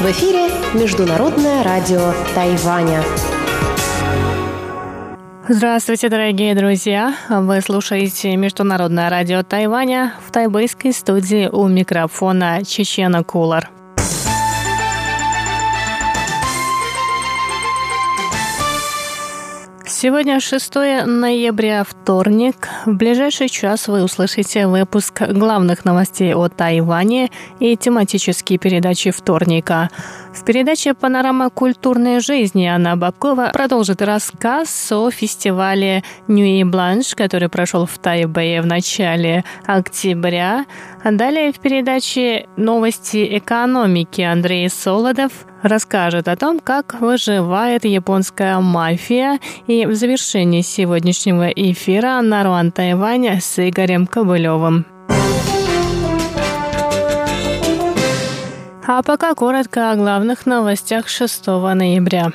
В эфире Международное радио Тайваня. Здравствуйте, дорогие друзья! Вы слушаете Международное радио Тайваня в тайбэйской студии у микрофона Чечена Кулар. Сегодня 6 ноября, вторник. В ближайший час вы услышите выпуск главных новостей о Тайване и тематические передачи вторника. В передаче «Панорама культурной жизни» Анна Бабкова продолжит рассказ о фестивале «Ньюи Бланш», который прошел в Тайбэе в начале октября. Далее в передаче «Новости экономики» Андрей Солодов расскажет о том, как выживает японская мафия. И в завершении сегодняшнего эфира Наруан Тайвань с Игорем Кобылевым. А пока коротко о главных новостях 6 ноября.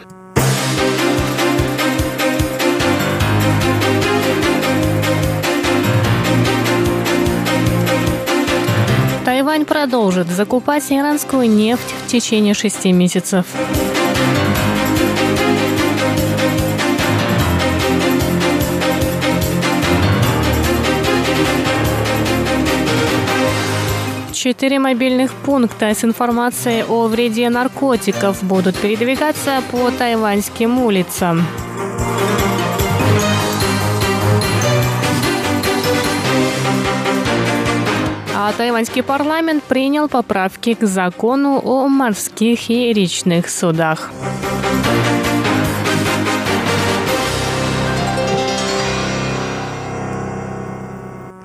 Тайвань продолжит закупать иранскую нефть в течение шести месяцев. Четыре мобильных пункта с информацией о вреде наркотиков будут передвигаться по тайваньским улицам. Тайваньский парламент принял поправки к закону о морских и речных судах.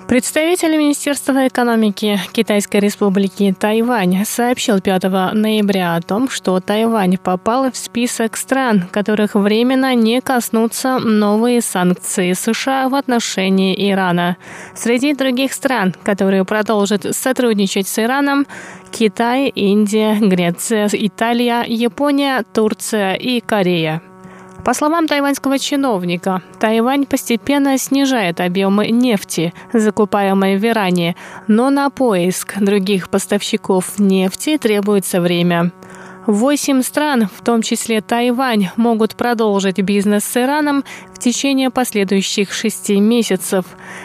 Представитель Министерства экономики Китайской республики Тайвань сообщил 5 ноября о том, что Тайвань попал в список стран, которых временно не коснутся новые санкции США в отношении Ирана. Среди других стран, которые продолжат сотрудничать с Ираном, Китай, Индия, Греция, Италия, Япония, Турция и Корея. По словам тайваньского чиновника, Тайвань постепенно снижает объемы нефти, закупаемой в Иране, но на поиск других поставщиков нефти требуется время. Восемь стран, в том числе Тайвань, могут продолжить бизнес с Ираном течение последующих шести месяцев.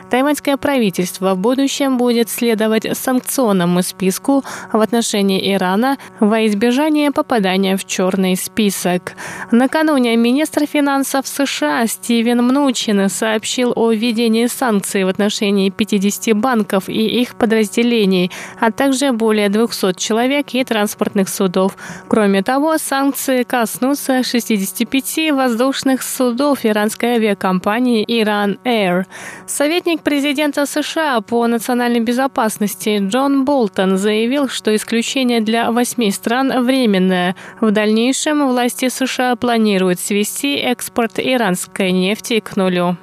Тайваньское правительство в будущем будет следовать санкционному списку в отношении Ирана во избежание попадания в черный список. Накануне министр финансов США Стивен Мнучин сообщил о введении санкций в отношении 50 банков и их подразделений, а также более 200 человек и транспортных судов, Кроме того, санкции коснутся 65 воздушных судов иранской авиакомпании «Иран Air. Советник президента США по национальной безопасности Джон Болтон заявил, что исключение для восьми стран временное. В дальнейшем власти США планируют свести экспорт иранской нефти к нулю.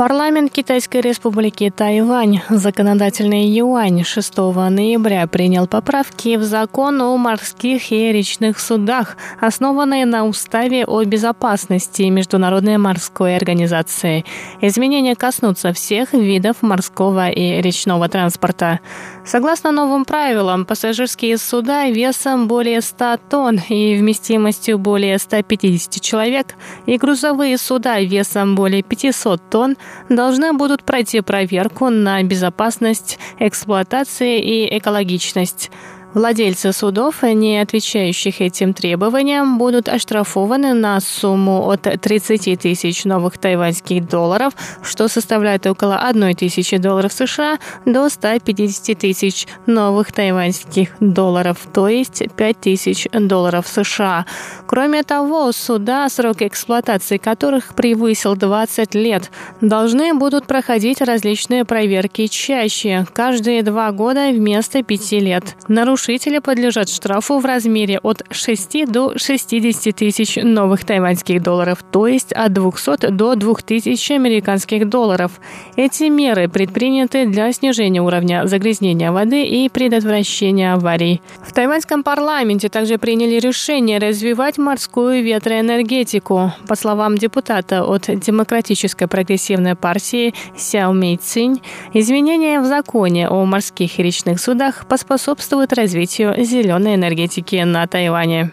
Парламент Китайской республики Тайвань, законодательный юань 6 ноября принял поправки в закон о морских и речных судах, основанные на уставе о безопасности Международной морской организации. Изменения коснутся всех видов морского и речного транспорта. Согласно новым правилам, пассажирские суда весом более 100 тонн и вместимостью более 150 человек и грузовые суда весом более 500 тонн должны будут пройти проверку на безопасность, эксплуатации и экологичность. Владельцы судов, не отвечающих этим требованиям, будут оштрафованы на сумму от 30 тысяч новых тайваньских долларов, что составляет около 1 тысячи долларов США, до 150 тысяч новых тайваньских долларов, то есть 5 тысяч долларов США. Кроме того, суда, срок эксплуатации которых превысил 20 лет, должны будут проходить различные проверки чаще, каждые два года вместо пяти лет. Нарушение нарушители подлежат штрафу в размере от 6 до 60 тысяч новых тайваньских долларов, то есть от 200 до 2000 американских долларов. Эти меры предприняты для снижения уровня загрязнения воды и предотвращения аварий. В тайваньском парламенте также приняли решение развивать морскую ветроэнергетику. По словам депутата от Демократической прогрессивной партии Сяо Мэй Цинь, изменения в законе о морских и речных судах поспособствуют развитию зеленой энергетики на Тайване.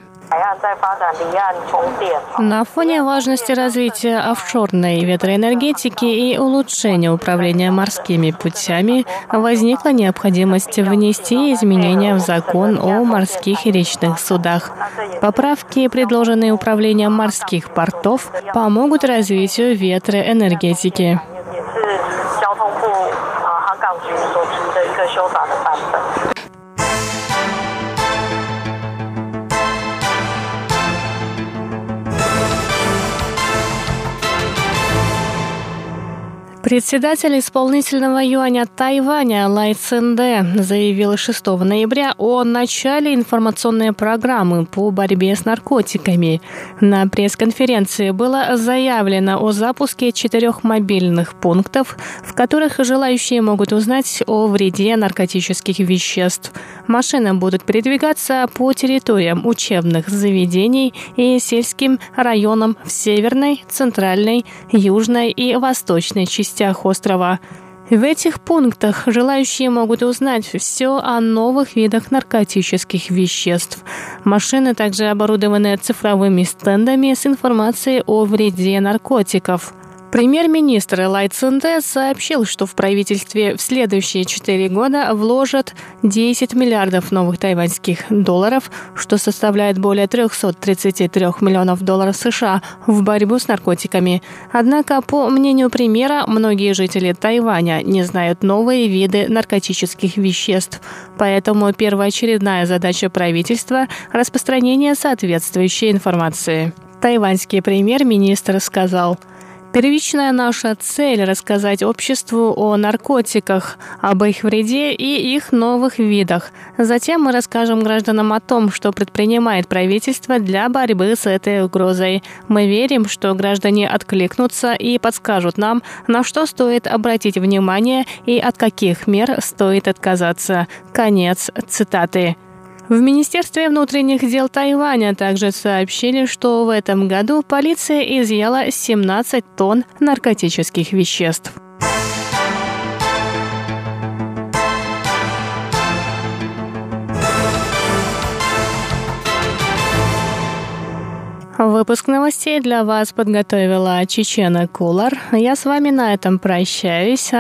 На фоне важности развития офшорной ветроэнергетики и улучшения управления морскими путями возникла необходимость внести изменения в закон о морских и речных судах. Поправки, предложенные управлением морских портов, помогут развитию ветроэнергетики. Председатель исполнительного юаня Тайваня Лай Цинде заявил 6 ноября о начале информационной программы по борьбе с наркотиками. На пресс-конференции было заявлено о запуске четырех мобильных пунктов, в которых желающие могут узнать о вреде наркотических веществ. Машины будут передвигаться по территориям учебных заведений и сельским районам в северной, центральной, южной и восточной части частях острова. В этих пунктах желающие могут узнать все о новых видах наркотических веществ. Машины также оборудованы цифровыми стендами с информацией о вреде наркотиков. Премьер-министр Элай Цинде сообщил, что в правительстве в следующие четыре года вложат 10 миллиардов новых тайваньских долларов, что составляет более 333 миллионов долларов США в борьбу с наркотиками. Однако, по мнению премьера, многие жители Тайваня не знают новые виды наркотических веществ. Поэтому первоочередная задача правительства – распространение соответствующей информации. Тайваньский премьер-министр сказал – Первичная наша цель – рассказать обществу о наркотиках, об их вреде и их новых видах. Затем мы расскажем гражданам о том, что предпринимает правительство для борьбы с этой угрозой. Мы верим, что граждане откликнутся и подскажут нам, на что стоит обратить внимание и от каких мер стоит отказаться. Конец цитаты. В Министерстве внутренних дел Тайваня также сообщили, что в этом году полиция изъяла 17 тонн наркотических веществ. Выпуск новостей для вас подготовила Чечена Кулар. Я с вами на этом прощаюсь.